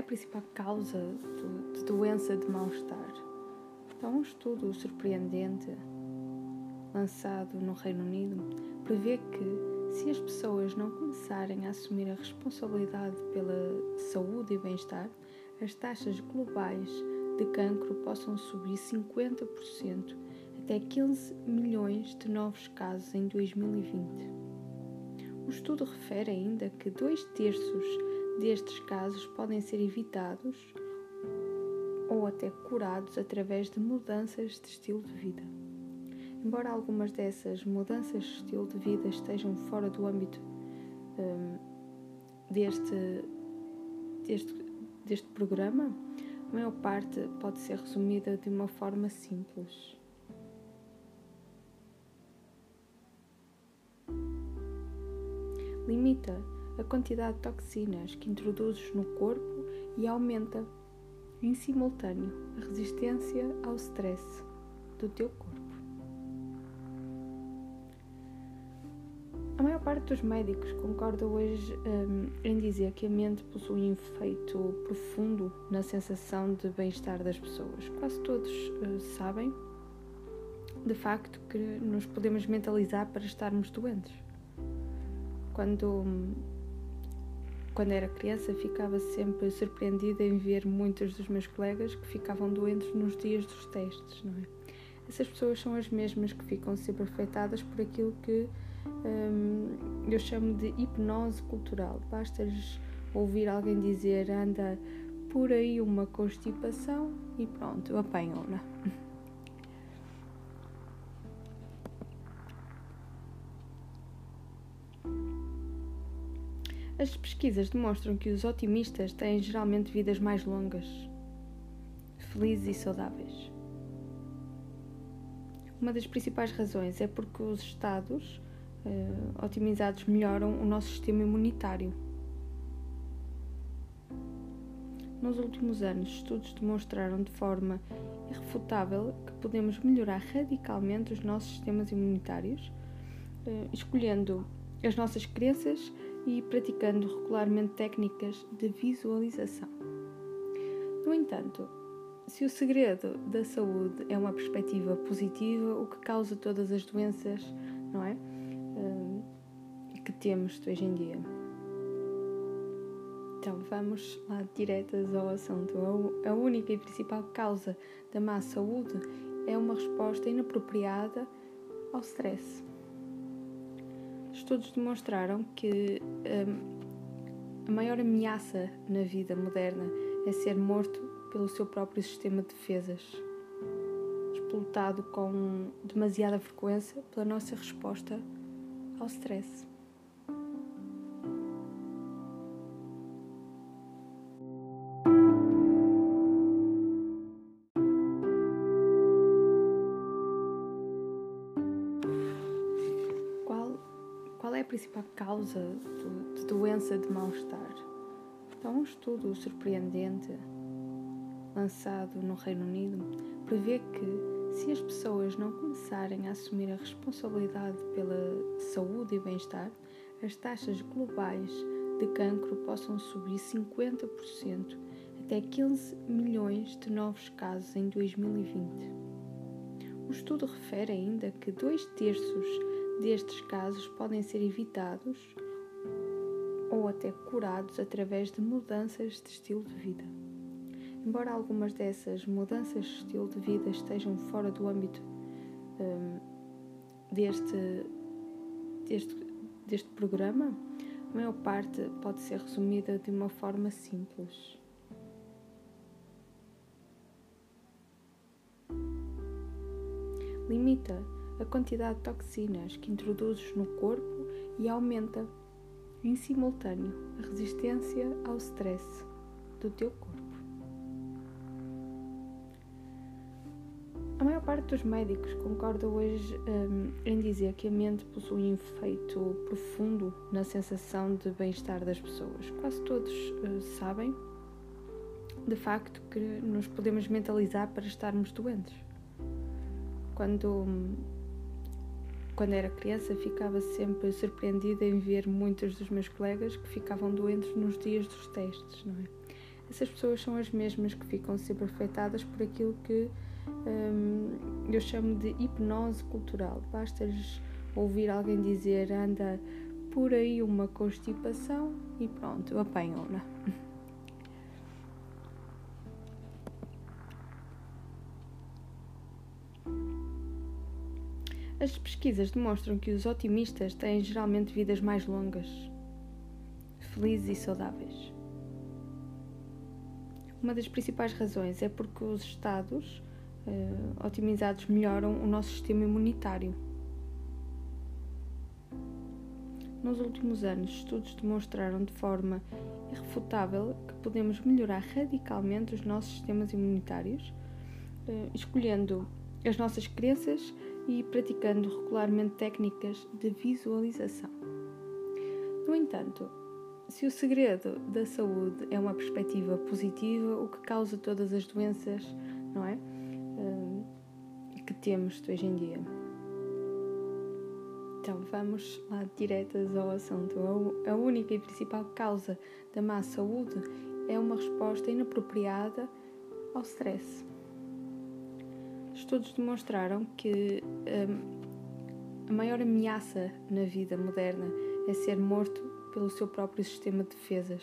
é a principal causa do, de doença de mal-estar? Então, um estudo surpreendente lançado no Reino Unido prevê que se as pessoas não começarem a assumir a responsabilidade pela saúde e bem-estar, as taxas globais de cancro possam subir 50% até 15 milhões de novos casos em 2020. O estudo refere ainda que dois terços destes casos podem ser evitados ou até curados através de mudanças de estilo de vida. Embora algumas dessas mudanças de estilo de vida estejam fora do âmbito um, deste, deste, deste programa, a maior parte pode ser resumida de uma forma simples. Limita a quantidade de toxinas que introduzes no corpo e aumenta, em simultâneo, a resistência ao stress do teu corpo. A maior parte dos médicos concorda hoje um, em dizer que a mente possui um efeito profundo na sensação de bem-estar das pessoas. Quase todos uh, sabem, de facto, que nos podemos mentalizar para estarmos doentes. Quando, quando era criança, ficava sempre surpreendida em ver muitos dos meus colegas que ficavam doentes nos dias dos testes, não é? Essas pessoas são as mesmas que ficam sempre afetadas por aquilo que um, eu chamo de hipnose cultural. Basta-lhes ouvir alguém dizer anda por aí uma constipação e pronto, apanham-na. As pesquisas demonstram que os otimistas têm geralmente vidas mais longas, felizes e saudáveis. Uma das principais razões é porque os estados uh, otimizados melhoram o nosso sistema imunitário. Nos últimos anos, estudos demonstraram de forma irrefutável que podemos melhorar radicalmente os nossos sistemas imunitários, uh, escolhendo as nossas crenças e praticando regularmente técnicas de visualização. No entanto, se o segredo da saúde é uma perspectiva positiva, o que causa todas as doenças, não é? que temos hoje em dia. Então vamos lá diretas ao assunto. A única e principal causa da má saúde é uma resposta inapropriada ao stress. Estudos demonstraram que um, a maior ameaça na vida moderna é ser morto pelo seu próprio sistema de defesas, explotado com demasiada frequência pela nossa resposta ao stress. Principal causa de doença de mal-estar? Então, um estudo surpreendente lançado no Reino Unido prevê que se as pessoas não começarem a assumir a responsabilidade pela saúde e bem-estar, as taxas globais de cancro possam subir 50% até 15 milhões de novos casos em 2020. O estudo refere ainda que dois terços destes casos podem ser evitados ou até curados através de mudanças de estilo de vida. Embora algumas dessas mudanças de estilo de vida estejam fora do âmbito um, deste, deste, deste programa, a maior parte pode ser resumida de uma forma simples. Limita a quantidade de toxinas que introduzes no corpo e aumenta, em simultâneo, a resistência ao stress do teu corpo. A maior parte dos médicos concorda hoje um, em dizer que a mente possui um efeito profundo na sensação de bem-estar das pessoas. Quase todos uh, sabem, de facto, que nos podemos mentalizar para estarmos doentes. Quando quando era criança, ficava sempre surpreendida em ver muitos dos meus colegas que ficavam doentes nos dias dos testes, não é? essas pessoas são as mesmas que ficam sempre afetadas por aquilo que hum, eu chamo de hipnose cultural. Basta-lhes ouvir alguém dizer anda por aí uma constipação e pronto, apanham-na. As pesquisas demonstram que os otimistas têm geralmente vidas mais longas, felizes e saudáveis. Uma das principais razões é porque os estados uh, otimizados melhoram o nosso sistema imunitário. Nos últimos anos, estudos demonstraram de forma irrefutável que podemos melhorar radicalmente os nossos sistemas imunitários, uh, escolhendo as nossas crenças e praticando regularmente técnicas de visualização. No entanto, se o segredo da saúde é uma perspectiva positiva, o que causa todas as doenças, não é? Uh, que temos hoje em dia. Então vamos lá diretas ao assunto. A única e principal causa da má saúde é uma resposta inapropriada ao stress. Estudos demonstraram que um, a maior ameaça na vida moderna é ser morto pelo seu próprio sistema de defesas,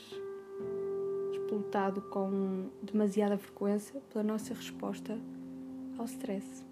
explotado com demasiada frequência pela nossa resposta ao stress.